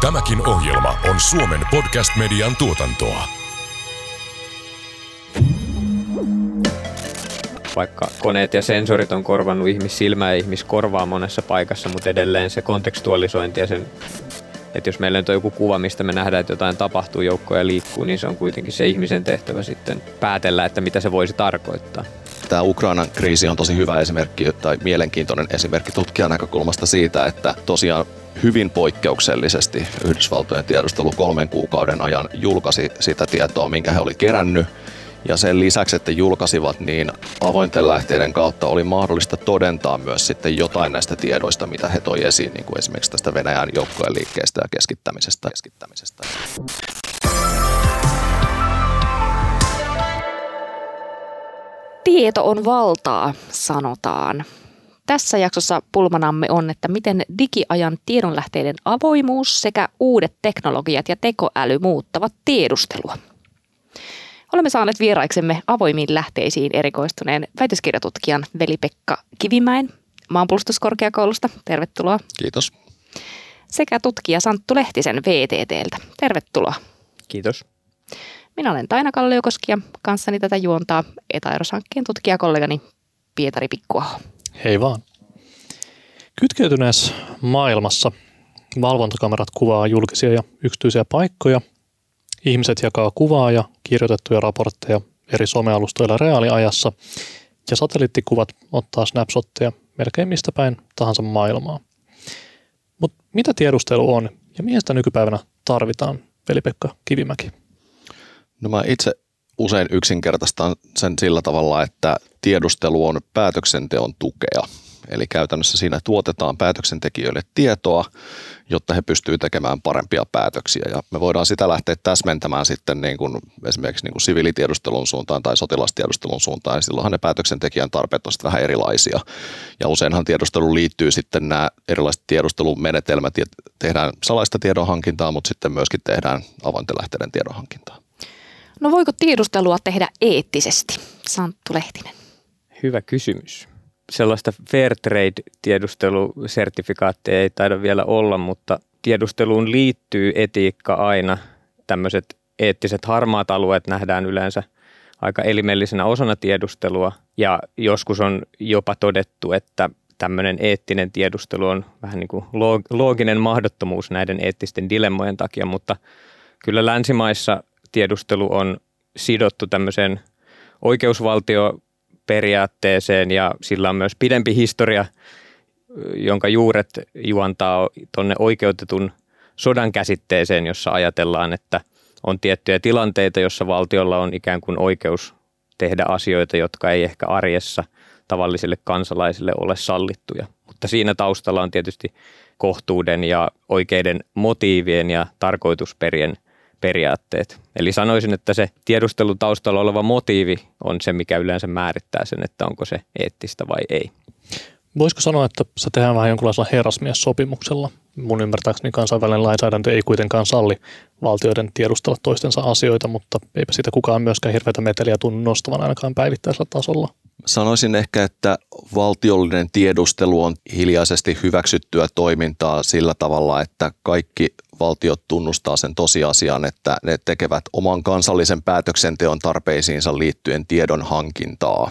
Tämäkin ohjelma on Suomen podcast-median tuotantoa. Vaikka koneet ja sensorit on korvannut ihmissilmää ja ihmiskorvaa monessa paikassa, mutta edelleen se kontekstualisointi ja sen että jos meillä on joku kuva, mistä me nähdään, että jotain tapahtuu, joukkoja liikkuu, niin se on kuitenkin se ihmisen tehtävä sitten päätellä, että mitä se voisi tarkoittaa. Tämä Ukrainan kriisi on tosi hyvä esimerkki tai mielenkiintoinen esimerkki tutkijan näkökulmasta siitä, että tosiaan hyvin poikkeuksellisesti Yhdysvaltojen tiedustelu kolmen kuukauden ajan julkaisi sitä tietoa, minkä he oli kerännyt ja sen lisäksi, että julkaisivat, niin avointen lähteiden kautta oli mahdollista todentaa myös sitten jotain näistä tiedoista, mitä he toi esiin, niin kuin esimerkiksi tästä Venäjän joukkojen liikkeestä ja keskittämisestä. keskittämisestä. Tieto on valtaa, sanotaan. Tässä jaksossa pulmanamme on, että miten digiajan tiedonlähteiden avoimuus sekä uudet teknologiat ja tekoäly muuttavat tiedustelua. Olemme saaneet vieraiksemme avoimiin lähteisiin erikoistuneen väitöskirjatutkijan Veli-Pekka Kivimäen maanpuolustuskorkeakoulusta. Tervetuloa. Kiitos. Sekä tutkija Santtu Lehtisen VTTltä. Tervetuloa. Kiitos. Minä olen Taina Kalliokoski ja kanssani tätä juontaa Etaeros-hankkeen tutkijakollegani Pietari Pikkuaho. Hei vaan. Kytkeytyneessä maailmassa valvontakamerat kuvaa julkisia ja yksityisiä paikkoja – Ihmiset jakaa kuvaa ja kirjoitettuja raportteja eri somealustoilla reaaliajassa ja satelliittikuvat ottaa snapshotteja melkein mistä päin tahansa maailmaa. Mutta mitä tiedustelu on ja mihin sitä nykypäivänä tarvitaan, Veli-Pekka Kivimäki? No mä itse usein yksinkertaistan sen sillä tavalla, että tiedustelu on päätöksenteon tukea. Eli käytännössä siinä tuotetaan päätöksentekijöille tietoa, jotta he pystyvät tekemään parempia päätöksiä. Ja me voidaan sitä lähteä täsmentämään sitten niin kuin esimerkiksi niin kuin siviilitiedustelun suuntaan tai sotilastiedustelun suuntaan. Ja silloinhan ne päätöksentekijän tarpeet ovat vähän erilaisia. Ja useinhan tiedusteluun liittyy sitten nämä erilaiset tiedustelumenetelmät. Tehdään salaista tiedonhankintaa, mutta sitten myöskin tehdään avointen lähteiden tiedonhankintaa. No voiko tiedustelua tehdä eettisesti? Santtu Lehtinen. Hyvä kysymys sellaista fair trade-tiedustelusertifikaattia ei taida vielä olla, mutta tiedusteluun liittyy etiikka aina. Tämmöiset eettiset harmaat alueet nähdään yleensä aika elimellisenä osana tiedustelua ja joskus on jopa todettu, että tämmöinen eettinen tiedustelu on vähän niin kuin looginen mahdottomuus näiden eettisten dilemmojen takia, mutta kyllä länsimaissa tiedustelu on sidottu tämmöiseen oikeusvaltio periaatteeseen ja sillä on myös pidempi historia, jonka juuret juontaa tuonne oikeutetun sodan käsitteeseen, jossa ajatellaan, että on tiettyjä tilanteita, jossa valtiolla on ikään kuin oikeus tehdä asioita, jotka ei ehkä arjessa tavallisille kansalaisille ole sallittuja. Mutta siinä taustalla on tietysti kohtuuden ja oikeiden motiivien ja tarkoitusperien – periaatteet. Eli sanoisin, että se tiedustelun taustalla oleva motiivi on se, mikä yleensä määrittää sen, että onko se eettistä vai ei. Voisiko sanoa, että se tehdään vähän jonkinlaisella herrasmies-sopimuksella? Mun ymmärtääkseni kansainvälinen lainsäädäntö ei kuitenkaan salli valtioiden tiedustella toistensa asioita, mutta eipä siitä kukaan myöskään hirveätä meteliä tunnu nostavan ainakaan päivittäisellä tasolla. Sanoisin ehkä, että valtiollinen tiedustelu on hiljaisesti hyväksyttyä toimintaa sillä tavalla, että kaikki valtiot tunnustaa sen tosiasian, että ne tekevät oman kansallisen päätöksenteon tarpeisiinsa liittyen tiedon hankintaa.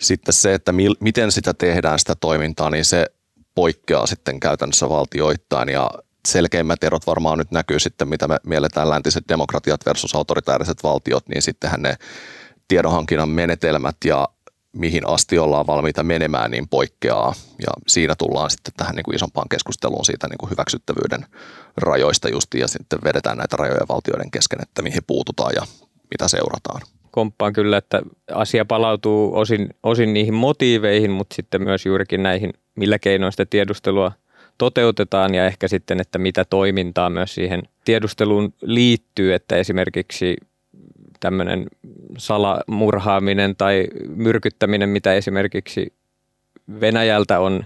Sitten se, että mil, miten sitä tehdään sitä toimintaa, niin se poikkeaa sitten käytännössä valtioittain ja selkeimmät erot varmaan nyt näkyy sitten, mitä me mielletään läntiset demokratiat versus autoritääriset valtiot, niin sittenhän ne tiedonhankinnan menetelmät ja mihin asti ollaan valmiita menemään, niin poikkeaa. Ja siinä tullaan sitten tähän niin kuin isompaan keskusteluun siitä niin kuin hyväksyttävyyden rajoista justiin, ja sitten vedetään näitä rajoja valtioiden kesken, että mihin puututaan ja mitä seurataan. Komppaan kyllä, että asia palautuu osin, osin niihin motiiveihin, mutta sitten myös juurikin näihin, millä keinoin sitä tiedustelua toteutetaan ja ehkä sitten, että mitä toimintaa myös siihen tiedusteluun liittyy, että esimerkiksi tämmöinen salamurhaaminen tai myrkyttäminen, mitä esimerkiksi Venäjältä on,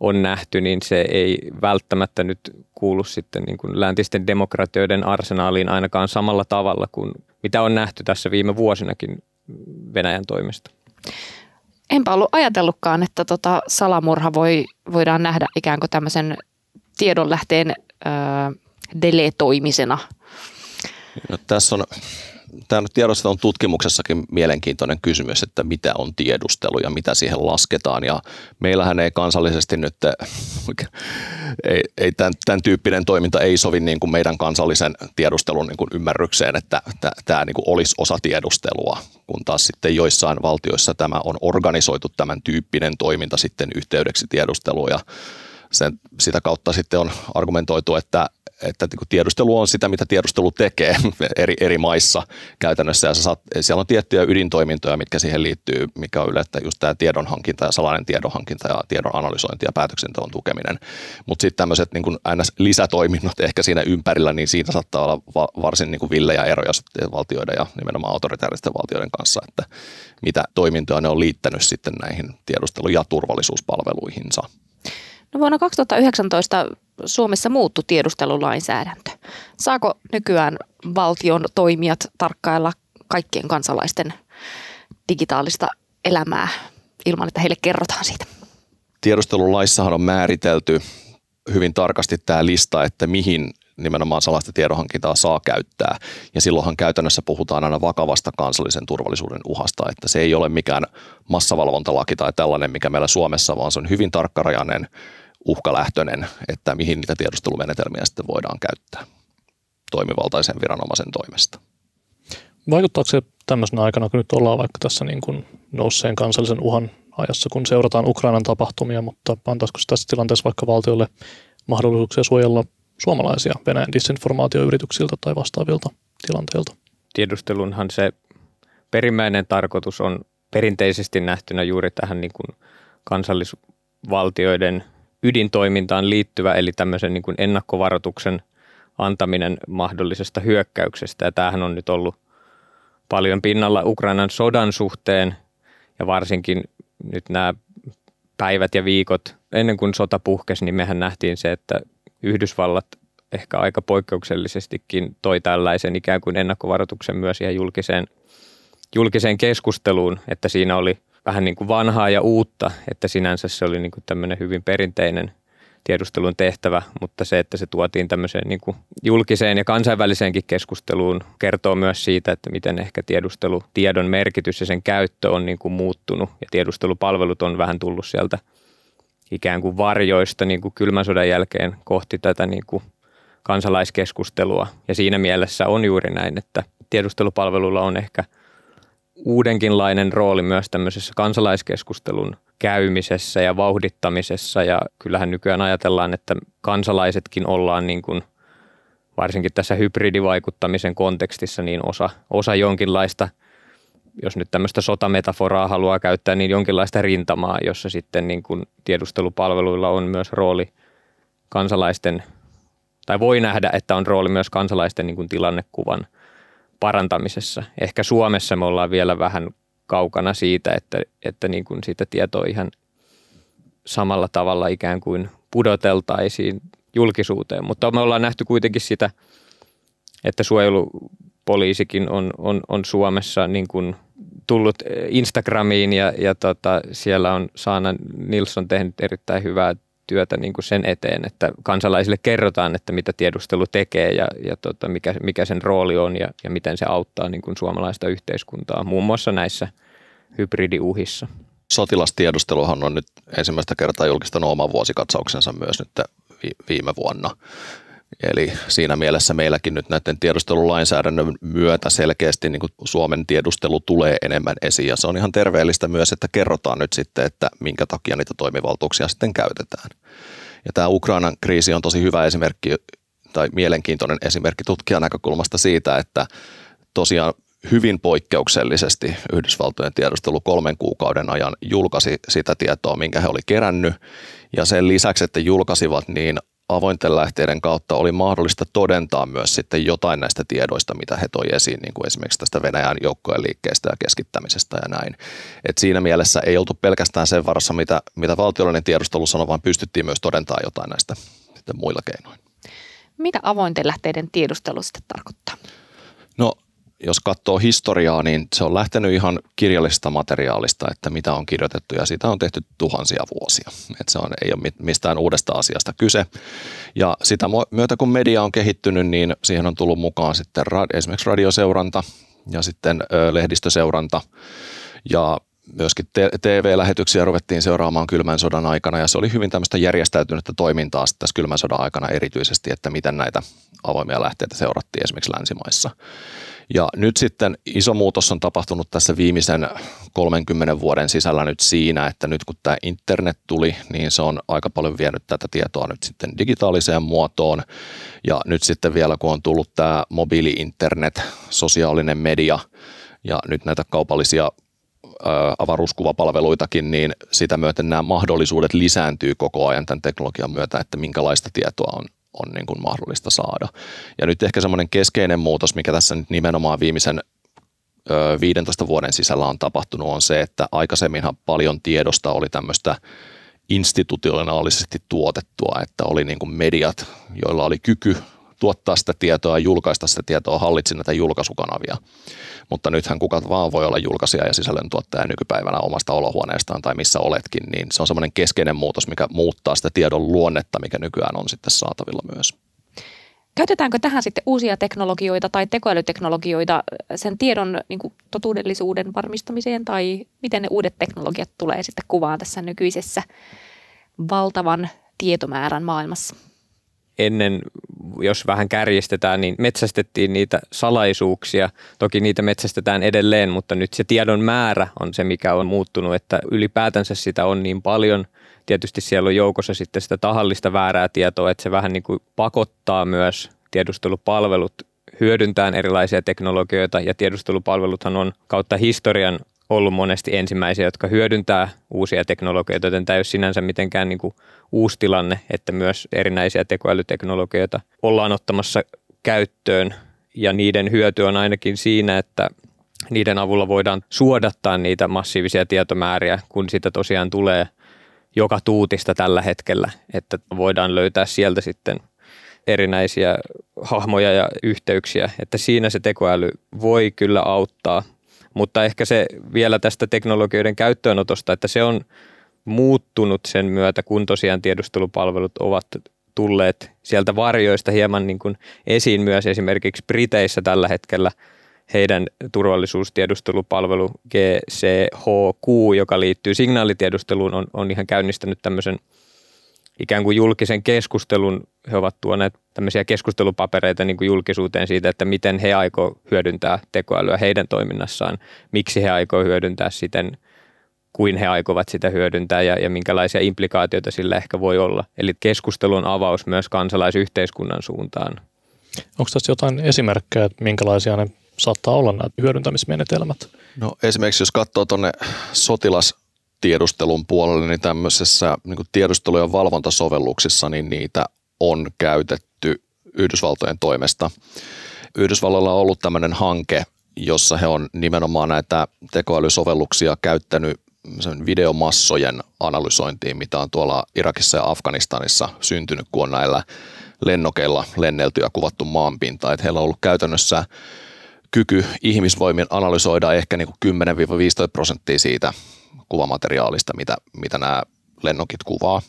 on nähty, niin se ei välttämättä nyt kuulu sitten niin kuin läntisten demokratioiden arsenaaliin ainakaan samalla tavalla kuin mitä on nähty tässä viime vuosinakin Venäjän toimesta. Enpä ollut ajatellutkaan, että tota salamurha voi, voidaan nähdä ikään kuin tämmöisen tiedonlähteen ö, deletoimisena? No, tässä on tämä tiedossa on tutkimuksessakin mielenkiintoinen kysymys, että mitä on tiedustelu ja mitä siihen lasketaan. Ja meillähän ei kansallisesti nyt, ei, ei tämän, tämän tyyppinen toiminta ei sovi niin kuin meidän kansallisen tiedustelun niin kuin ymmärrykseen, että tämä niin kuin olisi osa tiedustelua, kun taas sitten joissain valtioissa tämä on organisoitu tämän tyyppinen toiminta sitten yhteydeksi tiedusteluun ja sen, sitä kautta sitten on argumentoitu, että että niin tiedustelu on sitä, mitä tiedustelu tekee eri, eri maissa käytännössä. Ja saat, siellä on tiettyjä ydintoimintoja, mitkä siihen liittyy, mikä on yleensä just tämä tiedonhankinta ja salainen tiedonhankinta ja tiedon analysointi ja päätöksenteon tukeminen. Mutta sitten tämmöiset niin lisätoiminnot ehkä siinä ympärillä, niin siinä saattaa olla va, varsin niin kuin villejä eroja valtioiden ja nimenomaan autoritaaristen valtioiden kanssa, että mitä toimintoja ne on liittänyt sitten näihin tiedustelu- ja turvallisuuspalveluihinsa. No vuonna 2019 Suomessa muuttu tiedustelulainsäädäntö. Saako nykyään valtion toimijat tarkkailla kaikkien kansalaisten digitaalista elämää ilman, että heille kerrotaan siitä? Tiedustelulaissahan on määritelty hyvin tarkasti tämä lista, että mihin nimenomaan salaista tiedonhankintaa saa käyttää. Ja silloinhan käytännössä puhutaan aina vakavasta kansallisen turvallisuuden uhasta, että se ei ole mikään massavalvontalaki tai tällainen, mikä meillä Suomessa, vaan se on hyvin tarkkarajainen uhkalähtöinen, että mihin niitä tiedustelumenetelmiä sitten voidaan käyttää toimivaltaisen viranomaisen toimesta. Vaikuttaako se tämmöisenä aikana, kun nyt ollaan vaikka tässä niin kuin nousseen kansallisen uhan ajassa, kun seurataan Ukrainan tapahtumia, mutta antaisiko se tässä tilanteessa vaikka valtiolle mahdollisuuksia suojella suomalaisia Venäjän disinformaatioyrityksiltä tai vastaavilta tilanteilta? Tiedustelunhan se perimmäinen tarkoitus on perinteisesti nähtynä juuri tähän niin kuin kansallisvaltioiden ydintoimintaan liittyvä, eli tämmöisen niin kuin ennakkovaroituksen antaminen mahdollisesta hyökkäyksestä. Ja tämähän on nyt ollut paljon pinnalla Ukrainan sodan suhteen ja varsinkin nyt nämä päivät ja viikot ennen kuin sota puhkesi, niin mehän nähtiin se, että Yhdysvallat ehkä aika poikkeuksellisestikin toi tällaisen ikään kuin ennakkovaroituksen myös ihan julkiseen, julkiseen keskusteluun, että siinä oli – vähän niin kuin vanhaa ja uutta, että sinänsä se oli niin kuin tämmöinen hyvin perinteinen tiedustelun tehtävä, mutta se, että se tuotiin tämmöiseen niin kuin julkiseen ja kansainväliseenkin keskusteluun, kertoo myös siitä, että miten ehkä tiedustelutiedon merkitys ja sen käyttö on niin kuin muuttunut ja tiedustelupalvelut on vähän tullut sieltä ikään kuin varjoista niin kuin kylmän sodan jälkeen kohti tätä niin kuin kansalaiskeskustelua. Ja siinä mielessä on juuri näin, että tiedustelupalveluilla on ehkä – uudenkinlainen rooli myös tämmöisessä kansalaiskeskustelun käymisessä ja vauhdittamisessa. Ja kyllähän nykyään ajatellaan, että kansalaisetkin ollaan niin kuin, varsinkin tässä hybridivaikuttamisen kontekstissa niin osa, osa jonkinlaista, jos nyt tämmöistä sotametaforaa haluaa käyttää, niin jonkinlaista rintamaa, jossa sitten niin kuin tiedustelupalveluilla on myös rooli kansalaisten, tai voi nähdä, että on rooli myös kansalaisten niin kuin tilannekuvan – parantamisessa. Ehkä Suomessa me ollaan vielä vähän kaukana siitä, että, että niin kuin sitä tietoa ihan samalla tavalla ikään kuin pudoteltaisiin julkisuuteen. Mutta me ollaan nähty kuitenkin sitä, että suojelupoliisikin on, on, on Suomessa niin kuin tullut Instagramiin ja, ja tota, siellä on Saana Nilsson tehnyt erittäin hyvää työtä niin kuin sen eteen, että kansalaisille kerrotaan, että mitä tiedustelu tekee ja, ja tota, mikä, mikä sen rooli on ja, ja miten se auttaa niin kuin suomalaista yhteiskuntaa, muun muassa näissä hybridiuhissa. Sotilastiedusteluhan on nyt ensimmäistä kertaa julkistanut oman vuosikatsauksensa myös nyt viime vuonna. Eli siinä mielessä meilläkin nyt näiden tiedustelulainsäädännön myötä selkeästi niin Suomen tiedustelu tulee enemmän esiin. Ja se on ihan terveellistä myös, että kerrotaan nyt sitten, että minkä takia niitä toimivaltuuksia sitten käytetään. Ja tämä Ukrainan kriisi on tosi hyvä esimerkki tai mielenkiintoinen esimerkki tutkijan näkökulmasta siitä, että tosiaan hyvin poikkeuksellisesti Yhdysvaltojen tiedustelu kolmen kuukauden ajan julkaisi sitä tietoa, minkä he oli kerännyt. Ja sen lisäksi, että julkaisivat, niin avointen lähteiden kautta oli mahdollista todentaa myös sitten jotain näistä tiedoista, mitä he toi esiin, niin kuin esimerkiksi tästä Venäjän joukkojen liikkeestä ja keskittämisestä ja näin. Et siinä mielessä ei oltu pelkästään sen varassa, mitä, mitä valtiollinen tiedustelu sanoi, vaan pystyttiin myös todentaa jotain näistä sitten muilla keinoin. Mitä avointen lähteiden tiedustelu sitten tarkoittaa? No jos katsoo historiaa, niin se on lähtenyt ihan kirjallisesta materiaalista, että mitä on kirjoitettu ja sitä on tehty tuhansia vuosia. Et se on, ei ole mistään uudesta asiasta kyse. Ja sitä myötä kun media on kehittynyt, niin siihen on tullut mukaan sitten esimerkiksi radioseuranta ja sitten lehdistöseuranta ja myöskin TV-lähetyksiä ruvettiin seuraamaan kylmän sodan aikana ja se oli hyvin tämmöistä järjestäytynyttä toimintaa tässä kylmän sodan aikana erityisesti, että miten näitä avoimia lähteitä seurattiin esimerkiksi länsimaissa. Ja nyt sitten iso muutos on tapahtunut tässä viimeisen 30 vuoden sisällä nyt siinä, että nyt kun tämä internet tuli, niin se on aika paljon vienyt tätä tietoa nyt sitten digitaaliseen muotoon. Ja nyt sitten vielä kun on tullut tämä mobiili-internet, sosiaalinen media ja nyt näitä kaupallisia avaruuskuvapalveluitakin, niin sitä myöten nämä mahdollisuudet lisääntyy koko ajan tämän teknologian myötä, että minkälaista tietoa on, on niin kuin mahdollista saada. Ja nyt ehkä semmoinen keskeinen muutos, mikä tässä nyt nimenomaan viimeisen 15 vuoden sisällä on tapahtunut, on se, että aikaisemminhan paljon tiedosta oli tämmöistä institutionaalisesti tuotettua, että oli niin kuin mediat, joilla oli kyky tuottaa sitä tietoa julkaista sitä tietoa, hallitsi näitä julkaisukanavia. Mutta nythän kuka vaan voi olla julkaisija ja sisällöntuottaja nykypäivänä omasta olohuoneestaan tai missä oletkin, niin se on semmoinen keskeinen muutos, mikä muuttaa sitä tiedon luonnetta, mikä nykyään on sitten saatavilla myös. Käytetäänkö tähän sitten uusia teknologioita tai tekoälyteknologioita sen tiedon niin kuin, totuudellisuuden varmistamiseen tai miten ne uudet teknologiat tulee sitten kuvaan tässä nykyisessä valtavan tietomäärän maailmassa? Ennen, jos vähän kärjistetään, niin metsästettiin niitä salaisuuksia. Toki niitä metsästetään edelleen, mutta nyt se tiedon määrä on se, mikä on muuttunut, että ylipäätänsä sitä on niin paljon. Tietysti siellä on joukossa sitten sitä tahallista väärää tietoa, että se vähän niin kuin pakottaa myös tiedustelupalvelut hyödyntään erilaisia teknologioita ja tiedustelupalveluthan on kautta historian ollut monesti ensimmäisiä, jotka hyödyntää uusia teknologioita, joten tämä ei ole sinänsä mitenkään niin kuin uusi tilanne, että myös erinäisiä tekoälyteknologioita ollaan ottamassa käyttöön. Ja niiden hyöty on ainakin siinä, että niiden avulla voidaan suodattaa niitä massiivisia tietomääriä, kun sitä tosiaan tulee joka tuutista tällä hetkellä, että voidaan löytää sieltä sitten erinäisiä hahmoja ja yhteyksiä, että siinä se tekoäly voi kyllä auttaa. Mutta ehkä se vielä tästä teknologioiden käyttöönotosta, että se on muuttunut sen myötä, kun tosiaan tiedustelupalvelut ovat tulleet sieltä varjoista hieman niin kuin esiin myös. Esimerkiksi Briteissä tällä hetkellä heidän turvallisuustiedustelupalvelu GCHQ, joka liittyy signaalitiedusteluun, on, on ihan käynnistänyt tämmöisen – ikään kuin julkisen keskustelun, he ovat tuoneet tämmöisiä keskustelupapereita niin kuin julkisuuteen siitä, että miten he aikoo hyödyntää tekoälyä heidän toiminnassaan, miksi he aikoo hyödyntää siten, kuin he aikovat sitä hyödyntää ja, ja minkälaisia implikaatioita sillä ehkä voi olla. Eli keskustelun avaus myös kansalaisyhteiskunnan suuntaan. Onko tässä jotain esimerkkejä, että minkälaisia ne saattaa olla nämä hyödyntämismenetelmät? No esimerkiksi jos katsoo tuonne sotilas tiedustelun puolelle, niin tämmöisessä niin tiedustelu- ja valvontasovelluksissa, niin niitä on käytetty Yhdysvaltojen toimesta. Yhdysvalloilla on ollut tämmöinen hanke, jossa he on nimenomaan näitä tekoälysovelluksia käyttänyt videomassojen analysointiin, mitä on tuolla Irakissa ja Afganistanissa syntynyt, kun on näillä lennokeilla lennelty ja kuvattu maanpinta. Että heillä on ollut käytännössä kyky ihmisvoimien analysoida ehkä niin kuin 10-15 prosenttia siitä kuvamateriaalista, mitä, mitä nämä lennokit kuvaa.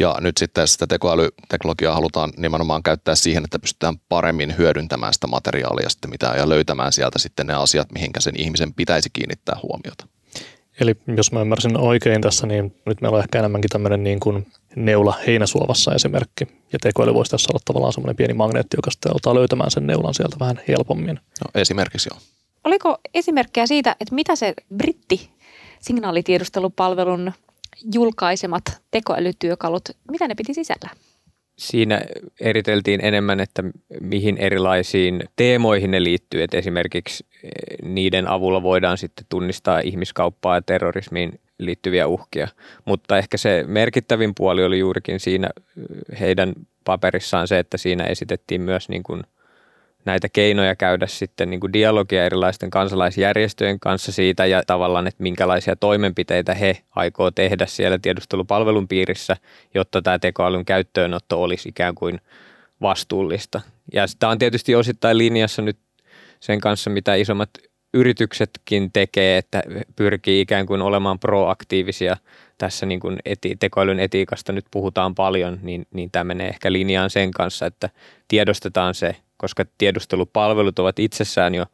Ja nyt sitten sitä tekoälyteknologiaa halutaan nimenomaan käyttää siihen, että pystytään paremmin hyödyntämään sitä materiaalia sitten mitä, ja löytämään sieltä sitten ne asiat, mihinkä sen ihmisen pitäisi kiinnittää huomiota. Eli jos mä ymmärsin oikein tässä, niin nyt meillä on ehkä enemmänkin tämmöinen niin kuin neula heinäsuovassa esimerkki. Ja tekoäly voisi tässä olla tavallaan semmoinen pieni magneetti, joka sitten auttaa löytämään sen neulan sieltä vähän helpommin. No, esimerkiksi joo. Oliko esimerkkejä siitä, että mitä se britti signaalitiedustelupalvelun julkaisemat tekoälytyökalut, mitä ne piti sisällä? Siinä eriteltiin enemmän, että mihin erilaisiin teemoihin ne liittyy. Että esimerkiksi eh, niiden avulla voidaan sitten tunnistaa ihmiskauppaa ja terrorismiin liittyviä uhkia. Mutta ehkä se merkittävin puoli oli juurikin siinä eh, heidän paperissaan se, että siinä esitettiin myös niin kuin – näitä keinoja käydä sitten niin kuin dialogia erilaisten kansalaisjärjestöjen kanssa siitä ja tavallaan, että minkälaisia toimenpiteitä he aikoo tehdä siellä tiedustelupalvelun piirissä, jotta tämä tekoälyn käyttöönotto olisi ikään kuin vastuullista. Ja tämä on tietysti osittain linjassa nyt sen kanssa, mitä isommat yrityksetkin tekee, että pyrkii ikään kuin olemaan proaktiivisia tässä niin kuin eti, tekoälyn etiikasta nyt puhutaan paljon, niin, niin tämä menee ehkä linjaan sen kanssa, että tiedostetaan se, koska tiedustelupalvelut ovat itsessään jo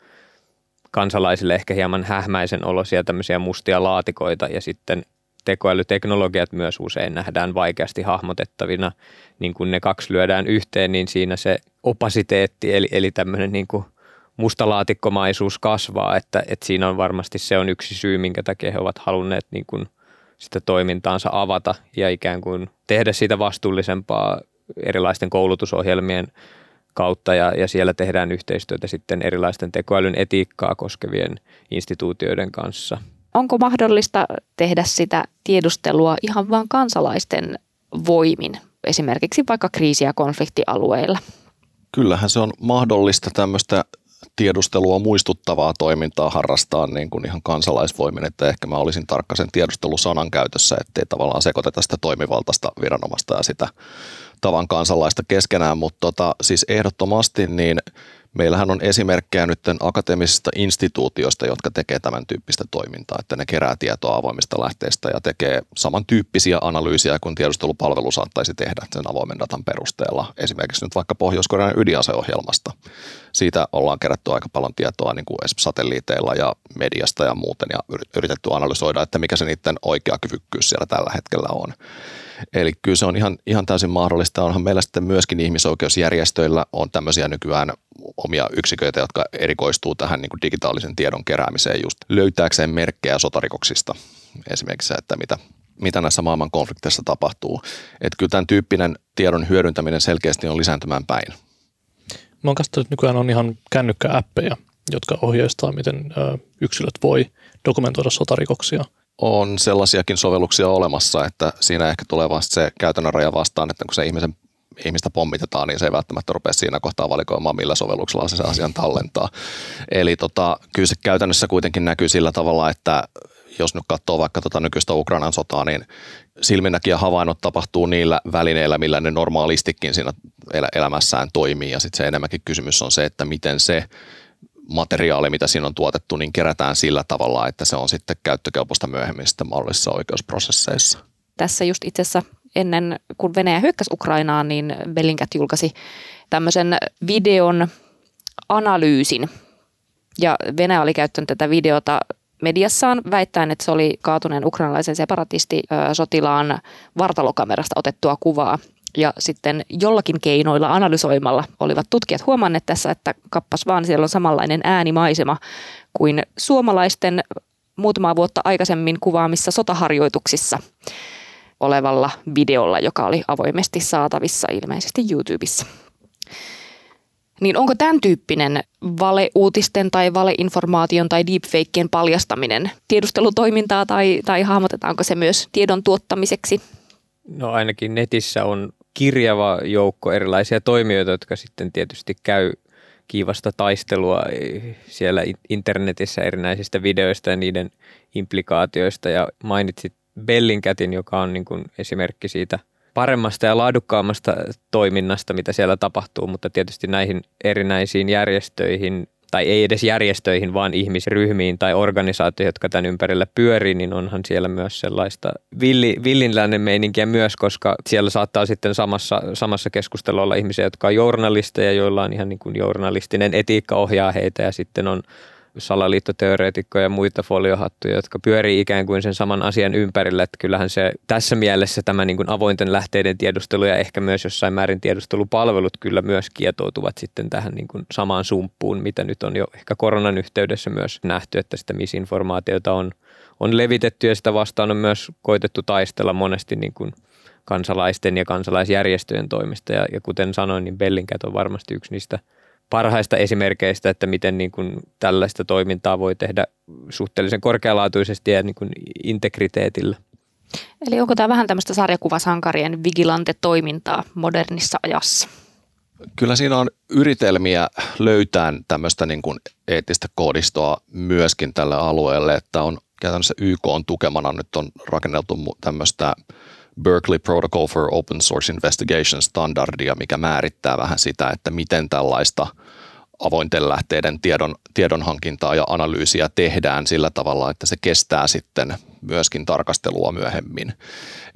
kansalaisille ehkä hieman hähmäisen olosia tämmöisiä mustia laatikoita ja sitten tekoälyteknologiat myös usein nähdään vaikeasti hahmotettavina, niin kun ne kaksi lyödään yhteen, niin siinä se opasiteetti eli, eli tämmöinen niin kuin mustalaatikkomaisuus kasvaa, että, että siinä on varmasti se on yksi syy, minkä takia he ovat halunneet niin kuin sitä toimintaansa avata ja ikään kuin tehdä siitä vastuullisempaa erilaisten koulutusohjelmien kautta ja, ja siellä tehdään yhteistyötä sitten erilaisten tekoälyn etiikkaa koskevien instituutioiden kanssa. Onko mahdollista tehdä sitä tiedustelua ihan vain kansalaisten voimin, esimerkiksi vaikka kriisi- ja konfliktialueilla? Kyllähän se on mahdollista tämmöistä tiedustelua muistuttavaa toimintaa harrastaa niin kuin ihan kansalaisvoimin, että ehkä mä olisin tarkka sen tiedustelusanan käytössä, ettei tavallaan sekoiteta sitä toimivaltaista viranomaista ja sitä tavan kansalaista keskenään, mutta tota, siis ehdottomasti niin Meillähän on esimerkkejä nyt akateemisista instituutioista, jotka tekee tämän tyyppistä toimintaa, että ne kerää tietoa avoimista lähteistä ja tekee samantyyppisiä analyysiä kuin tiedustelupalvelu saattaisi tehdä sen avoimen datan perusteella. Esimerkiksi nyt vaikka Pohjois-Korean ydinaseohjelmasta. Siitä ollaan kerätty aika paljon tietoa niin kuin esimerkiksi satelliiteilla ja mediasta ja muuten ja yritetty analysoida, että mikä se niiden oikea kyvykkyys siellä tällä hetkellä on. Eli kyllä se on ihan, ihan täysin mahdollista. Onhan meillä sitten myöskin ihmisoikeusjärjestöillä on tämmöisiä nykyään omia yksiköitä, jotka erikoistuu tähän niin kuin digitaalisen tiedon keräämiseen just löytääkseen merkkejä sotarikoksista. Esimerkiksi että mitä, mitä näissä maailman konflikteissa tapahtuu. Että kyllä tämän tyyppinen tiedon hyödyntäminen selkeästi on lisääntymään päin. Mä oon että nykyään on ihan kännykkääppejä, jotka ohjeistaa, miten yksilöt voi dokumentoida sotarikoksia – on sellaisiakin sovelluksia olemassa, että siinä ehkä tulee vasta se käytännön raja vastaan, että kun se ihmisen ihmistä pommitetaan, niin se ei välttämättä rupea siinä kohtaa valikoimaan, millä sovelluksella se, se asian tallentaa. Eli tota, kyllä se käytännössä kuitenkin näkyy sillä tavalla, että jos nyt katsoo vaikka tota nykyistä Ukrainan sotaa, niin silminnäkiä havainnot tapahtuu niillä välineillä, millä ne normaalistikin siinä elämässään toimii. Ja sitten se enemmänkin kysymys on se, että miten se materiaali, mitä siinä on tuotettu, niin kerätään sillä tavalla, että se on sitten käyttökelpoista myöhemmin sitten mahdollisissa oikeusprosesseissa. Tässä just itse asiassa ennen kun Venäjä hyökkäsi Ukrainaan, niin Bellingcat julkaisi tämmöisen videon analyysin. Ja Venäjä oli käyttänyt tätä videota mediassaan väittäen, että se oli kaatuneen ukrainalaisen separatisti sotilaan vartalokamerasta otettua kuvaa. Ja sitten jollakin keinoilla analysoimalla olivat tutkijat huomanneet tässä, että kappas vaan siellä on samanlainen äänimaisema kuin suomalaisten muutamaa vuotta aikaisemmin kuvaamissa sotaharjoituksissa olevalla videolla, joka oli avoimesti saatavissa ilmeisesti YouTubessa. Niin onko tämän tyyppinen valeuutisten tai valeinformaation tai deepfakeien paljastaminen tiedustelutoimintaa tai, tai hahmotetaanko se myös tiedon tuottamiseksi? No ainakin netissä on kirjava joukko erilaisia toimijoita, jotka sitten tietysti käy kiivasta taistelua siellä internetissä erinäisistä videoista ja niiden implikaatioista. Ja mainitsit Bellingcatin, joka on niin kuin esimerkki siitä paremmasta ja laadukkaammasta toiminnasta, mitä siellä tapahtuu, mutta tietysti näihin erinäisiin järjestöihin tai ei edes järjestöihin, vaan ihmisryhmiin tai organisaatioihin, jotka tämän ympärillä pyörii, niin onhan siellä myös sellaista villi, villinläinen meininkiä myös, koska siellä saattaa sitten samassa, samassa keskustelussa olla ihmisiä, jotka on journalisteja, joilla on ihan niin kuin journalistinen etiikka ohjaa heitä ja sitten on salaliittoteoreetikkoja ja muita foliohattuja, jotka pyörii ikään kuin sen saman asian ympärillä. Että kyllähän se tässä mielessä tämä niin kuin avointen lähteiden tiedustelu ja ehkä myös jossain määrin tiedustelupalvelut kyllä myös kietoutuvat sitten tähän niin kuin samaan sumppuun, mitä nyt on jo ehkä koronan yhteydessä myös nähty, että sitä misinformaatiota on, on levitetty ja sitä vastaan on myös koitettu taistella monesti niin kuin kansalaisten ja kansalaisjärjestöjen toimista. Ja, ja kuten sanoin, niin Bellingcat on varmasti yksi niistä – parhaista esimerkkeistä, että miten niin kuin tällaista toimintaa voi tehdä suhteellisen korkealaatuisesti ja niin kuin integriteetillä. Eli onko tämä vähän tämmöistä sarjakuvasankarien vigilante-toimintaa modernissa ajassa? Kyllä siinä on yritelmiä löytää tämmöistä niin kuin eettistä koodistoa myöskin tälle alueelle, että on käytännössä YK on tukemana nyt on rakenneltu tämmöistä Berkeley Protocol for Open Source Investigation standardia, mikä määrittää vähän sitä, että miten tällaista avointen lähteiden tiedon tiedonhankintaa ja analyysiä tehdään sillä tavalla, että se kestää sitten myöskin tarkastelua myöhemmin.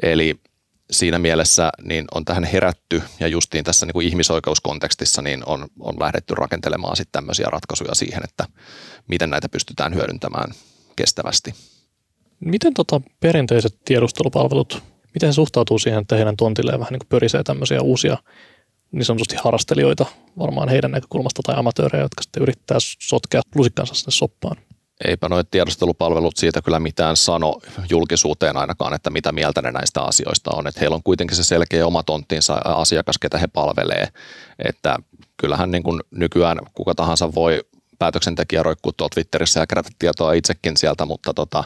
Eli siinä mielessä niin on tähän herätty ja justiin tässä niin kuin ihmisoikeuskontekstissa niin on, on lähdetty rakentelemaan sitten tämmöisiä ratkaisuja siihen, että miten näitä pystytään hyödyntämään kestävästi. Miten tota perinteiset tiedustelupalvelut, miten se suhtautuu siihen, että heidän tontilleen vähän niin kuin pörisee tämmöisiä uusia niin sanotusti harrastelijoita varmaan heidän näkökulmasta tai amatöörejä, jotka sitten yrittää sotkea lusikkansa sinne soppaan? eipä noin tiedustelupalvelut siitä kyllä mitään sano julkisuuteen ainakaan, että mitä mieltä ne näistä asioista on. Että heillä on kuitenkin se selkeä oma tonttinsa asiakas, ketä he palvelee. Että kyllähän niin kuin nykyään kuka tahansa voi päätöksentekijä roikkuu tuolla Twitterissä ja kerätä tietoa itsekin sieltä, mutta tota,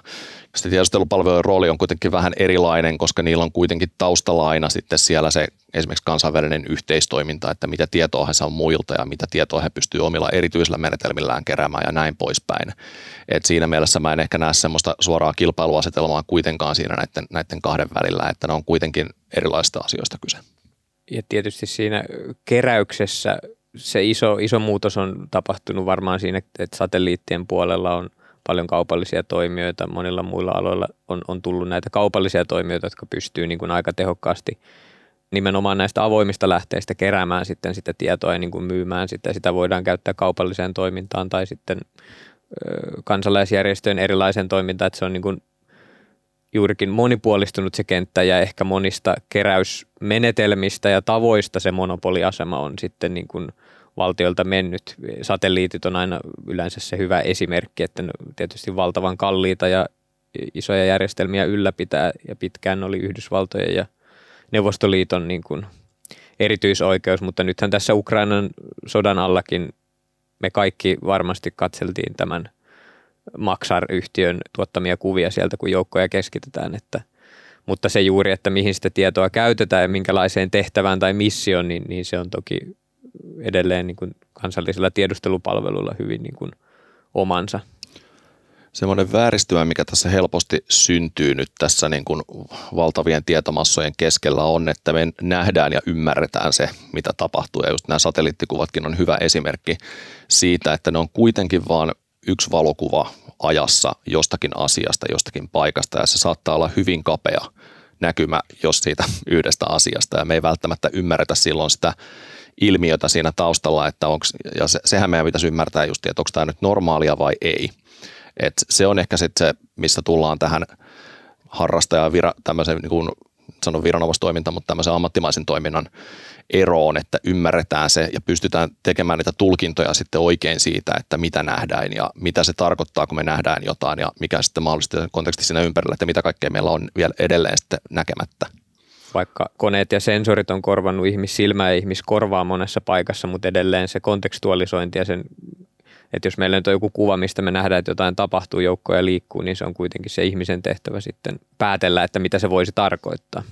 sitten tiedustelupalvelujen rooli on kuitenkin vähän erilainen, koska niillä on kuitenkin taustalla aina sitten siellä se esimerkiksi kansainvälinen yhteistoiminta, että mitä tietoa he saa muilta ja mitä tietoa he pystyvät omilla erityisillä menetelmillään keräämään ja näin poispäin. Et siinä mielessä mä en ehkä näe semmoista suoraa kilpailuasetelmaa kuitenkaan siinä näiden, näiden kahden välillä, että ne on kuitenkin erilaisista asioista kyse. Ja tietysti siinä keräyksessä se iso, iso muutos on tapahtunut varmaan siinä, että satelliittien puolella on paljon kaupallisia toimijoita. Monilla muilla aloilla on, on tullut näitä kaupallisia toimijoita, jotka pystyy niin kuin aika tehokkaasti nimenomaan näistä avoimista lähteistä keräämään sitten sitä tietoa ja niin kuin myymään sitä. Sitä voidaan käyttää kaupalliseen toimintaan tai sitten kansalaisjärjestöjen erilaiseen toimintaan, että se on niin kuin juurikin monipuolistunut se kenttä ja ehkä monista keräysmenetelmistä ja tavoista se monopoliasema on sitten niin kuin valtiolta mennyt. Satelliitit on aina yleensä se hyvä esimerkki, että ne tietysti valtavan kalliita ja isoja järjestelmiä ylläpitää ja pitkään oli Yhdysvaltojen ja Neuvostoliiton niin kuin erityisoikeus, mutta nythän tässä Ukrainan sodan allakin me kaikki varmasti katseltiin tämän Maxar-yhtiön tuottamia kuvia sieltä, kun joukkoja keskitetään, että, mutta se juuri, että mihin sitä tietoa käytetään ja minkälaiseen tehtävään tai missioon, niin, niin se on toki edelleen niin kuin kansallisella tiedustelupalvelulla hyvin niin kuin omansa. Semmoinen vääristymä, mikä tässä helposti syntyy nyt tässä niin kuin valtavien tietomassojen keskellä on, että me nähdään ja ymmärretään se, mitä tapahtuu. Ja just nämä satelliittikuvatkin on hyvä esimerkki siitä, että ne on kuitenkin vaan yksi valokuva ajassa jostakin asiasta, jostakin paikasta ja se saattaa olla hyvin kapea näkymä jos siitä yhdestä asiasta ja me ei välttämättä ymmärretä silloin sitä ilmiötä siinä taustalla, että onks, ja se, sehän meidän pitäisi ymmärtää just, että onko tämä nyt normaalia vai ei. Et se on ehkä sitten se, missä tullaan tähän harrastaja vira, tämmöisen niin sanon viranomaistoiminta, mutta tämmöisen ammattimaisen toiminnan eroon, että ymmärretään se ja pystytään tekemään niitä tulkintoja sitten oikein siitä, että mitä nähdään ja mitä se tarkoittaa, kun me nähdään jotain ja mikä sitten mahdollisesti konteksti siinä ympärillä, että mitä kaikkea meillä on vielä edelleen sitten näkemättä. Vaikka koneet ja sensorit on korvannut ihmissilmää ja ihmiskorvaa monessa paikassa, mutta edelleen se kontekstualisointi ja sen että jos meillä nyt on joku kuva, mistä me nähdään, että jotain tapahtuu, joukkoja liikkuu, niin se on kuitenkin se ihmisen tehtävä sitten päätellä, että mitä se voisi tarkoittaa.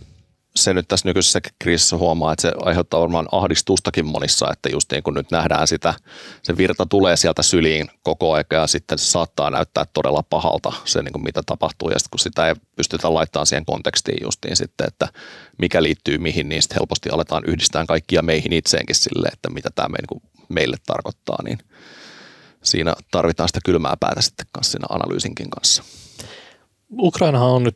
Se nyt tässä nykyisessä kriisissä huomaa, että se aiheuttaa varmaan ahdistustakin monissa, että just niin kuin nyt nähdään sitä, se virta tulee sieltä syliin koko ajan ja sitten se saattaa näyttää todella pahalta se, niin kuin mitä tapahtuu. Ja sitten kun sitä ei pystytä laittamaan siihen kontekstiin justiin sitten, että mikä liittyy mihin, niin sitten helposti aletaan yhdistää kaikkia meihin itseenkin sille, että mitä tämä niin meille tarkoittaa, niin siinä tarvitaan sitä kylmää päätä sitten kanssa siinä analyysinkin kanssa. Ukrainahan on nyt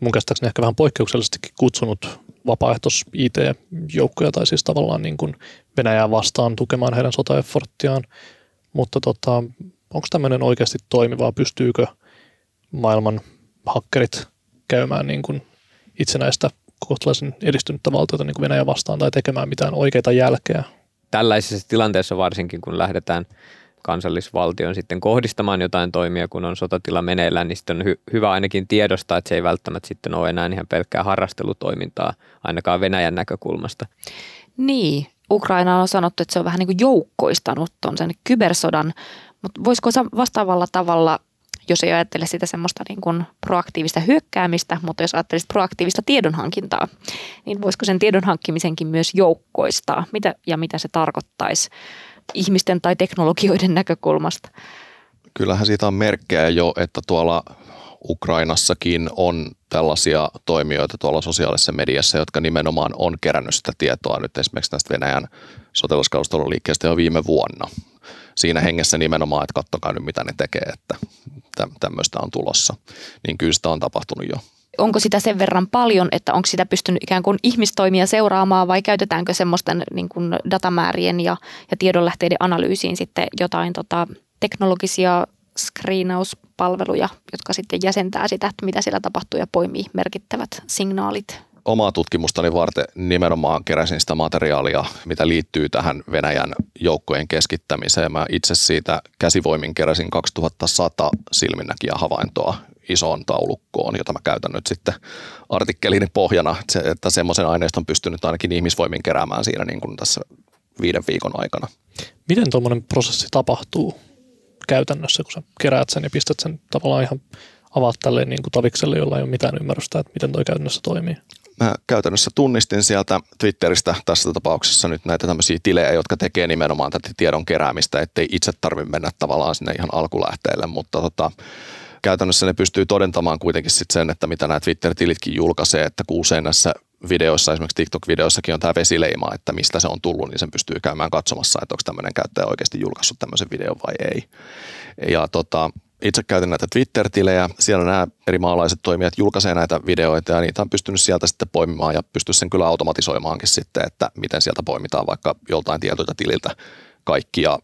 mun käsittääkseni ehkä vähän poikkeuksellisestikin kutsunut vapaaehtois-IT-joukkoja tai siis tavallaan niin kuin Venäjää vastaan tukemaan heidän sotaefforttiaan. Mutta tota, onko tämmöinen oikeasti toimivaa? Pystyykö maailman hakkerit käymään niin kuin itsenäistä kohtalaisen edistynyttä valtiota niin kuin Venäjä vastaan tai tekemään mitään oikeita jälkeä? Tällaisessa tilanteessa varsinkin, kun lähdetään – kansallisvaltion sitten kohdistamaan jotain toimia, kun on sotatila meneillään, niin sitten on hy- hyvä ainakin tiedostaa, että se ei välttämättä sitten ole enää ihan pelkkää harrastelutoimintaa, ainakaan Venäjän näkökulmasta. Niin, Ukraina on sanottu, että se on vähän niin kuin joukkoistanut tuon sen kybersodan, mutta voisiko vastaavalla tavalla jos ei ajattele sitä semmoista niin kuin proaktiivista hyökkäämistä, mutta jos ajattelisit proaktiivista tiedonhankintaa, niin voisiko sen tiedon hankkimisenkin myös joukkoistaa? Mitä ja mitä se tarkoittaisi? Ihmisten tai teknologioiden näkökulmasta. Kyllähän siitä on merkkejä jo, että tuolla Ukrainassakin on tällaisia toimijoita tuolla sosiaalisessa mediassa, jotka nimenomaan on kerännyt sitä tietoa nyt esimerkiksi näistä Venäjän sotilaskalustelun liikkeestä jo viime vuonna. siinä hengessä nimenomaan, että kattokaa nyt mitä ne tekee, että tämmöistä on tulossa. Niin kyllä sitä on tapahtunut jo onko sitä sen verran paljon, että onko sitä pystynyt ikään kuin ihmistoimia seuraamaan vai käytetäänkö semmoisten niin kuin datamäärien ja, ja tiedonlähteiden analyysiin sitten jotain tota, teknologisia screenauspalveluja, jotka sitten jäsentää sitä, että mitä siellä tapahtuu ja poimii merkittävät signaalit omaa tutkimustani varten nimenomaan keräsin sitä materiaalia, mitä liittyy tähän Venäjän joukkojen keskittämiseen. Mä itse siitä käsivoimin keräsin 2100 silminnäkiä havaintoa isoon taulukkoon, jota mä käytän nyt sitten artikkelini pohjana, että semmoisen aineiston pystynyt ainakin ihmisvoimin keräämään siinä niin kuin tässä viiden viikon aikana. Miten tuommoinen prosessi tapahtuu käytännössä, kun sä keräät sen ja pistät sen tavallaan ihan avaat tälle niin kuin tavikselle, jolla ei ole mitään ymmärrystä, että miten toi käytännössä toimii? Mä käytännössä tunnistin sieltä Twitteristä tässä tapauksessa nyt näitä tämmöisiä tilejä, jotka tekee nimenomaan tätä tiedon keräämistä, ettei itse tarvitse mennä tavallaan sinne ihan alkulähteelle, mutta tota, käytännössä ne pystyy todentamaan kuitenkin sit sen, että mitä nämä Twitter-tilitkin julkaisee, että kun usein näissä videoissa, esimerkiksi TikTok-videoissakin on tämä vesileima, että mistä se on tullut, niin sen pystyy käymään katsomassa, että onko tämmöinen käyttäjä oikeasti julkaissut tämmöisen videon vai ei. Ja tota, itse käytän näitä Twitter-tilejä. Siellä nämä eri maalaiset toimijat julkaisee näitä videoita ja niitä on pystynyt sieltä sitten poimimaan ja pystyy sen kyllä automatisoimaankin sitten, että miten sieltä poimitaan vaikka joltain tietyltä tililtä kaikki ja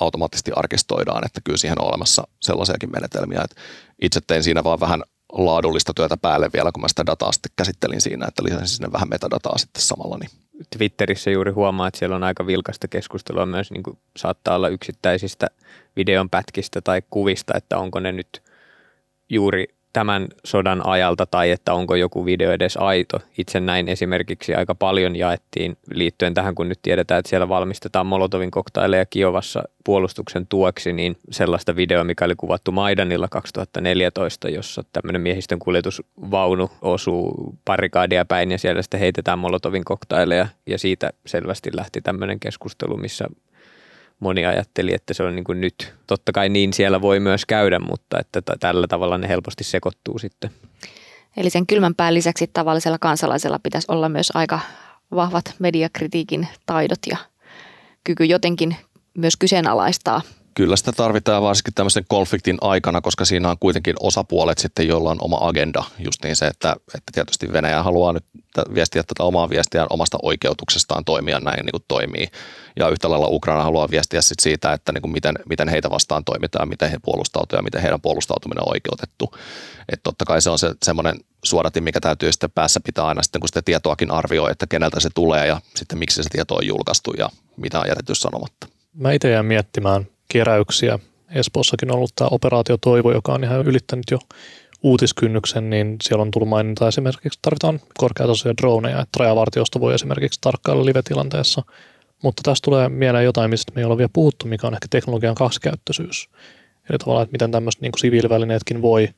automaattisesti arkistoidaan, että kyllä siihen on olemassa sellaisiakin menetelmiä. Että itse tein siinä vaan vähän laadullista työtä päälle vielä, kun mä sitä dataa sitten käsittelin siinä, että lisäsin sinne vähän metadataa sitten samalla. Niin. Twitterissä juuri huomaa, että siellä on aika vilkasta keskustelua myös, niin kuin saattaa olla yksittäisistä videon pätkistä tai kuvista, että onko ne nyt juuri tämän sodan ajalta tai että onko joku video edes aito. Itse näin esimerkiksi aika paljon jaettiin liittyen tähän, kun nyt tiedetään, että siellä valmistetaan Molotovin koktaileja Kiovassa puolustuksen tueksi, niin sellaista videoa, mikä oli kuvattu Maidanilla 2014, jossa tämmöinen miehistön kuljetusvaunu osuu parikaadia päin ja siellä sitten heitetään Molotovin koktaileja ja siitä selvästi lähti tämmöinen keskustelu, missä moni ajatteli, että se on niin kuin nyt. Totta kai niin siellä voi myös käydä, mutta että t- tällä tavalla ne helposti sekoittuu sitten. Eli sen kylmän pään lisäksi tavallisella kansalaisella pitäisi olla myös aika vahvat mediakritiikin taidot ja kyky jotenkin myös kyseenalaistaa Kyllä sitä tarvitaan varsinkin tämmöisen konfliktin aikana, koska siinä on kuitenkin osapuolet sitten, joilla on oma agenda. Just niin se, että, että tietysti Venäjä haluaa nyt viestiä tätä omaa viestiään omasta oikeutuksestaan toimia näin niin kuin toimii. Ja yhtä lailla Ukraina haluaa viestiä sit siitä, että niin kuin miten, miten heitä vastaan toimitaan, miten he puolustautuvat ja miten heidän puolustautuminen on oikeutettu. Että totta kai se on se semmoinen suodatin, mikä täytyy sitten päässä pitää aina sitten, kun sitä tietoakin arvioi, että keneltä se tulee ja sitten miksi se tieto on julkaistu ja mitä on jätetty sanomatta. Mä itse jään miettimään keräyksiä. Espoossakin on ollut tämä operaatio Toivo, joka on ihan ylittänyt jo uutiskynnyksen, niin siellä on tullut maininta esimerkiksi, tarvitaan korkeatasoisia droneja, että rajavartiosta voi esimerkiksi tarkkailla live-tilanteessa. Mutta tässä tulee mieleen jotain, mistä me ei ole vielä puhuttu, mikä on ehkä teknologian kaksikäyttöisyys. Eli tavallaan, että miten tämmöiset niin siviilivälineetkin voi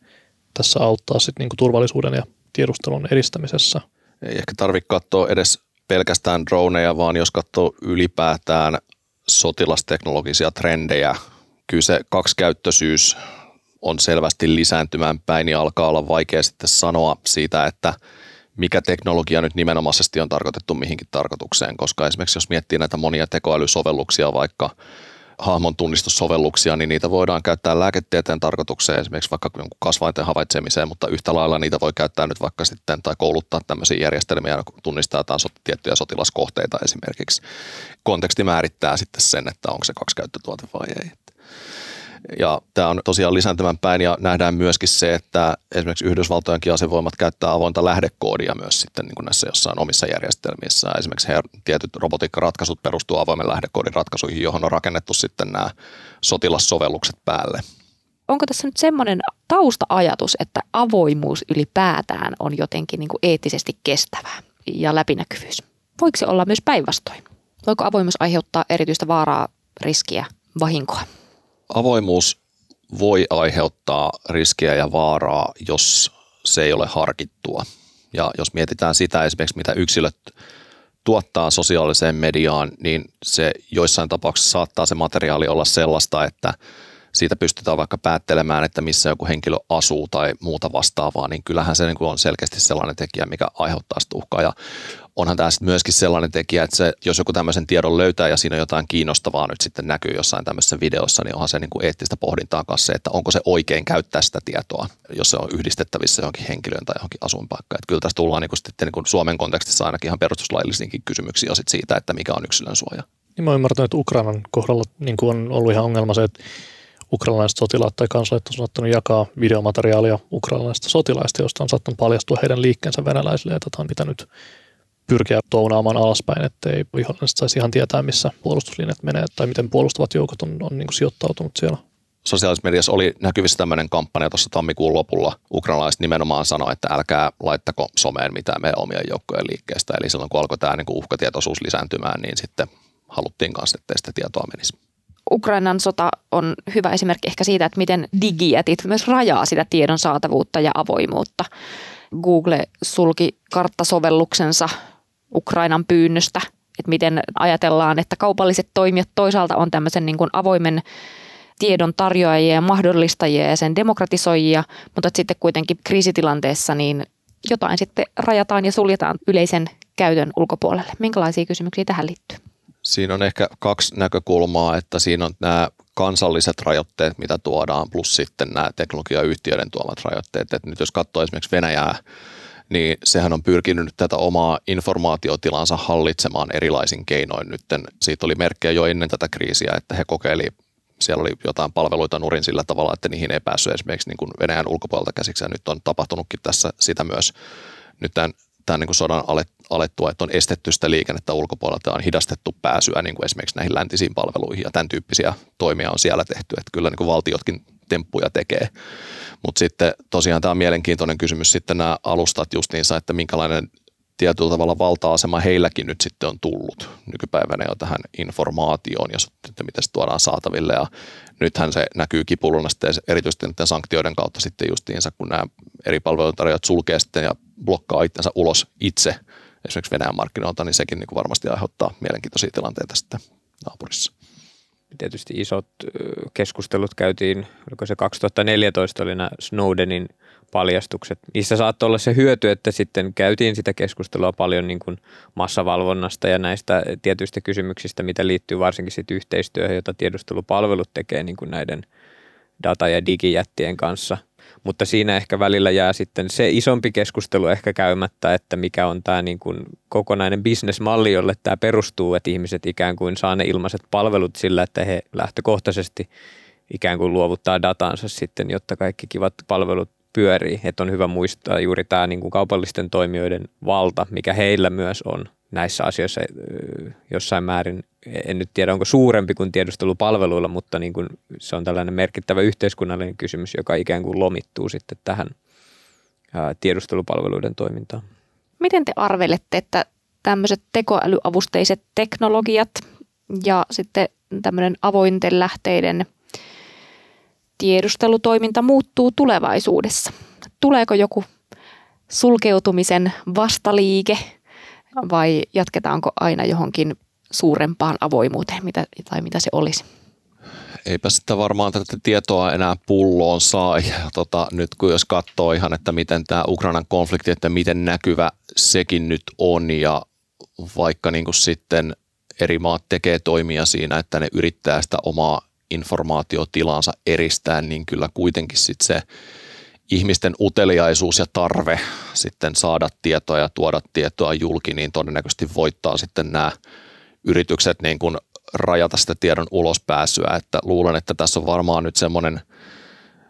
tässä auttaa sit niin kuin turvallisuuden ja tiedustelun edistämisessä. Ei ehkä tarvitse katsoa edes pelkästään droneja, vaan jos katsoo ylipäätään sotilasteknologisia trendejä. Kyllä se kaksikäyttöisyys on selvästi lisääntymään päin ja alkaa olla vaikea sitten sanoa siitä, että mikä teknologia nyt nimenomaisesti on tarkoitettu mihinkin tarkoitukseen, koska esimerkiksi jos miettii näitä monia tekoälysovelluksia, vaikka hahmon tunnistussovelluksia, niin niitä voidaan käyttää lääketieteen tarkoitukseen, esimerkiksi vaikka kasvainten havaitsemiseen, mutta yhtä lailla niitä voi käyttää nyt vaikka sitten tai kouluttaa tämmöisiä järjestelmiä, tunnistaa jotain tiettyjä sotilaskohteita esimerkiksi. Konteksti määrittää sitten sen, että onko se kaksikäyttötuote vai ei. Ja tämä on tosiaan lisääntymään päin ja nähdään myöskin se, että esimerkiksi Yhdysvaltojenkin asevoimat käyttää avointa lähdekoodia myös sitten niin kuin näissä jossain omissa järjestelmissä. Esimerkiksi he, tietyt robotiikkaratkaisut perustuu avoimen lähdekoodin ratkaisuihin, johon on rakennettu sitten nämä sotilassovellukset päälle. Onko tässä nyt semmoinen taustaajatus, että avoimuus ylipäätään on jotenkin niin kuin eettisesti kestävää ja läpinäkyvyys? Voiko se olla myös päinvastoin? Voiko avoimuus aiheuttaa erityistä vaaraa, riskiä, vahinkoa? Avoimuus voi aiheuttaa riskiä ja vaaraa, jos se ei ole harkittua. Ja jos mietitään sitä esimerkiksi, mitä yksilöt tuottaa sosiaaliseen mediaan, niin se joissain tapauksissa saattaa se materiaali olla sellaista, että siitä pystytään vaikka päättelemään, että missä joku henkilö asuu tai muuta vastaavaa, niin kyllähän se niin on selkeästi sellainen tekijä, mikä aiheuttaa sitä uhkaa. Ja onhan tämä sitten myöskin sellainen tekijä, että se, jos joku tämmöisen tiedon löytää ja siinä on jotain kiinnostavaa nyt sitten näkyy jossain tämmöisessä videossa, niin onhan se niin kuin eettistä pohdintaa kanssa se, että onko se oikein käyttää sitä tietoa, jos se on yhdistettävissä johonkin henkilöön tai johonkin asuinpaikkaan. Että kyllä tässä tullaan niin kuin sitten niin kuin Suomen kontekstissa ainakin ihan perustuslaillisinkin kysymyksiä jo siitä, että mikä on yksilön suoja. Niin mä ymmärtänyt, että Ukrainan kohdalla niin kuin on ollut ihan ongelma se, että ukrainalaiset sotilaat tai kansalaiset on saattanut jakaa videomateriaalia ukrainalaisista sotilaista, joista on saattanut paljastua heidän liikkeensä venäläisille, ja tätä on pitänyt pyrkiä tounaamaan alaspäin, ettei viholliset saisi ihan tietää, missä puolustuslinjat menee tai miten puolustavat joukot on, on niin kuin sijoittautunut siellä. Sosiaalisessa mediassa oli näkyvissä tämmöinen kampanja tuossa tammikuun lopulla. Ukrainalaiset nimenomaan sanoi, että älkää laittako someen mitään meidän omien joukkojen liikkeestä. Eli silloin kun alkoi tämä niin kuin uhkatietoisuus lisääntymään, niin sitten haluttiin kanssa, ettei sitä tietoa menisi. Ukrainan sota on hyvä esimerkki ehkä siitä, että miten digijätit myös rajaa sitä tiedon saatavuutta ja avoimuutta. Google sulki karttasovelluksensa Ukrainan pyynnöstä, että miten ajatellaan, että kaupalliset toimijat toisaalta on tämmöisen niin kuin avoimen tiedon tarjoajia ja mahdollistajia ja sen demokratisoijia, mutta sitten kuitenkin kriisitilanteessa niin jotain sitten rajataan ja suljetaan yleisen käytön ulkopuolelle. Minkälaisia kysymyksiä tähän liittyy? Siinä on ehkä kaksi näkökulmaa, että siinä on nämä kansalliset rajoitteet, mitä tuodaan, plus sitten nämä teknologiayhtiöiden tuomat rajoitteet. Että nyt jos katsoo esimerkiksi Venäjää, niin sehän on pyrkinyt tätä omaa informaatiotilansa hallitsemaan erilaisin keinoin. Nyt siitä oli merkkejä jo ennen tätä kriisiä, että he kokeili siellä oli jotain palveluita nurin sillä tavalla, että niihin ei päässyt esimerkiksi niin kuin Venäjän ulkopuolelta käsiksi. Ja nyt on tapahtunutkin tässä sitä myös. Nyt tämän, tämän niin kuin sodan alettua, että on estetty sitä liikennettä ulkopuolelta on hidastettu pääsyä niin kuin esimerkiksi näihin läntisiin palveluihin ja tämän tyyppisiä toimia on siellä tehty. Että kyllä niin kuin valtiotkin temppuja tekee. Mutta sitten tosiaan tämä on mielenkiintoinen kysymys sitten nämä alustat justiinsa, että minkälainen tietyllä tavalla valta-asema heilläkin nyt sitten on tullut nykypäivänä jo tähän informaatioon ja sitten miten se tuodaan saataville. Ja nythän se näkyy kipulluna sitten erityisesti näiden sanktioiden kautta sitten justiinsa, kun nämä eri palveluntarjoajat sulkee sitten ja blokkaa itsensä ulos itse esimerkiksi Venäjän markkinoilta, niin sekin niin kuin varmasti aiheuttaa mielenkiintoisia tilanteita sitten naapurissa tietysti isot keskustelut käytiin, oliko se 2014 oli nämä Snowdenin paljastukset. Niissä saattoi olla se hyöty, että sitten käytiin sitä keskustelua paljon niin kuin massavalvonnasta ja näistä tietyistä kysymyksistä, mitä liittyy varsinkin sitten yhteistyöhön, jota tiedustelupalvelut tekee niin kuin näiden data- ja digijättien kanssa – mutta siinä ehkä välillä jää sitten se isompi keskustelu ehkä käymättä, että mikä on tämä niin kuin kokonainen bisnesmalli, jolle tämä perustuu, että ihmiset ikään kuin saa ne ilmaiset palvelut sillä, että he lähtökohtaisesti ikään kuin luovuttaa datansa sitten, jotta kaikki kivat palvelut pyörii. Että on hyvä muistaa juuri tämä niin kuin kaupallisten toimijoiden valta, mikä heillä myös on näissä asioissa jossain määrin, en nyt tiedä onko suurempi kuin tiedustelupalveluilla, mutta niin kuin se on tällainen merkittävä yhteiskunnallinen kysymys, joka ikään kuin lomittuu sitten tähän tiedustelupalveluiden toimintaan. Miten te arvelette, että tämmöiset tekoälyavusteiset teknologiat ja sitten tämmöinen avointen lähteiden tiedustelutoiminta muuttuu tulevaisuudessa? Tuleeko joku sulkeutumisen vastaliike – vai jatketaanko aina johonkin suurempaan avoimuuteen, mitä, tai mitä se olisi? Eipä sitä varmaan tätä tietoa enää pulloon saa. Ja tota, nyt kun jos katsoo ihan, että miten tämä Ukrainan konflikti, että miten näkyvä sekin nyt on ja vaikka niin kuin sitten eri maat tekee toimia siinä, että ne yrittää sitä omaa informaatiotilansa eristää, niin kyllä kuitenkin sitten se ihmisten uteliaisuus ja tarve sitten saada tietoa ja tuoda tietoa julki, niin todennäköisesti voittaa sitten nämä yritykset niin kuin rajata sitä tiedon ulospääsyä. Että luulen, että tässä on varmaan nyt semmoinen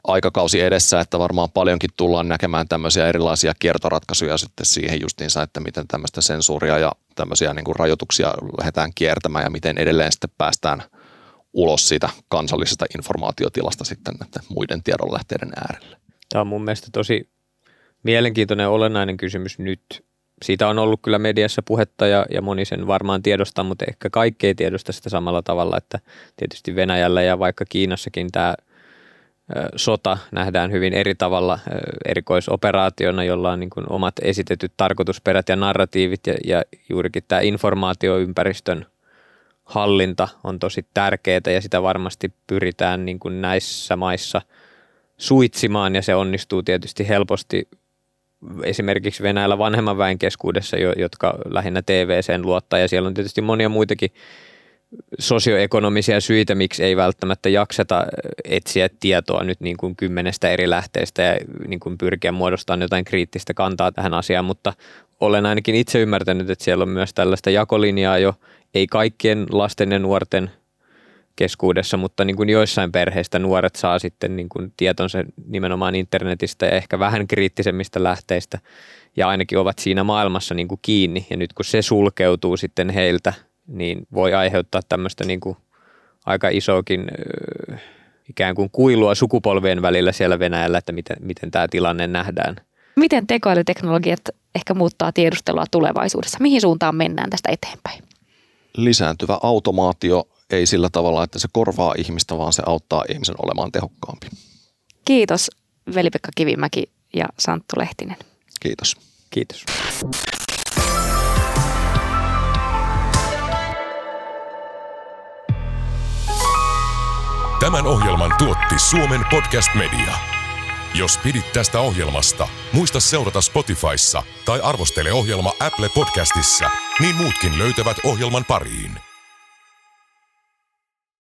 aikakausi edessä, että varmaan paljonkin tullaan näkemään tämmöisiä erilaisia kiertoratkaisuja sitten siihen justiinsa, että miten tämmöistä sensuuria ja tämmöisiä niin kuin rajoituksia lähdetään kiertämään ja miten edelleen sitten päästään ulos siitä kansallisesta informaatiotilasta sitten näiden muiden tiedonlähteiden äärelle. Tämä on mun mielestä tosi mielenkiintoinen olennainen kysymys nyt. Siitä on ollut kyllä mediassa puhetta ja, ja moni sen varmaan tiedostaa, mutta ehkä kaikki ei tiedosta sitä samalla tavalla, että tietysti Venäjällä ja vaikka Kiinassakin tämä sota nähdään hyvin eri tavalla erikoisoperaationa, jolla on niin kuin omat esitetyt tarkoitusperät ja narratiivit ja, ja juurikin tämä informaatioympäristön hallinta on tosi tärkeää ja sitä varmasti pyritään niin kuin näissä maissa – suitsimaan ja se onnistuu tietysti helposti esimerkiksi Venäjällä vanhemman väen keskuudessa, jotka lähinnä TVCen luottaa. Ja siellä on tietysti monia muitakin sosioekonomisia syitä, miksi ei välttämättä jakseta etsiä tietoa nyt niin kuin kymmenestä eri lähteestä ja niin kuin pyrkiä muodostamaan jotain kriittistä kantaa tähän asiaan, mutta olen ainakin itse ymmärtänyt, että siellä on myös tällaista jakolinjaa jo, ei kaikkien lasten ja nuorten keskuudessa, mutta niin kuin joissain perheistä nuoret saa sitten niin kuin tietonsa nimenomaan internetistä ja ehkä vähän kriittisemmistä lähteistä ja ainakin ovat siinä maailmassa niin kuin kiinni ja nyt kun se sulkeutuu sitten heiltä, niin voi aiheuttaa tämmöistä niin kuin aika isokin ikään kuin kuilua sukupolvien välillä siellä Venäjällä, että miten, miten tämä tilanne nähdään. Miten tekoälyteknologiat ehkä muuttaa tiedustelua tulevaisuudessa? Mihin suuntaan mennään tästä eteenpäin? Lisääntyvä automaatio ei sillä tavalla, että se korvaa ihmistä, vaan se auttaa ihmisen olemaan tehokkaampi. Kiitos Veli-Pekka Kivimäki ja Santtu Lehtinen. Kiitos. Kiitos. Tämän ohjelman tuotti Suomen Podcast Media. Jos pidit tästä ohjelmasta, muista seurata Spotifyssa tai arvostele ohjelma Apple Podcastissa, niin muutkin löytävät ohjelman pariin.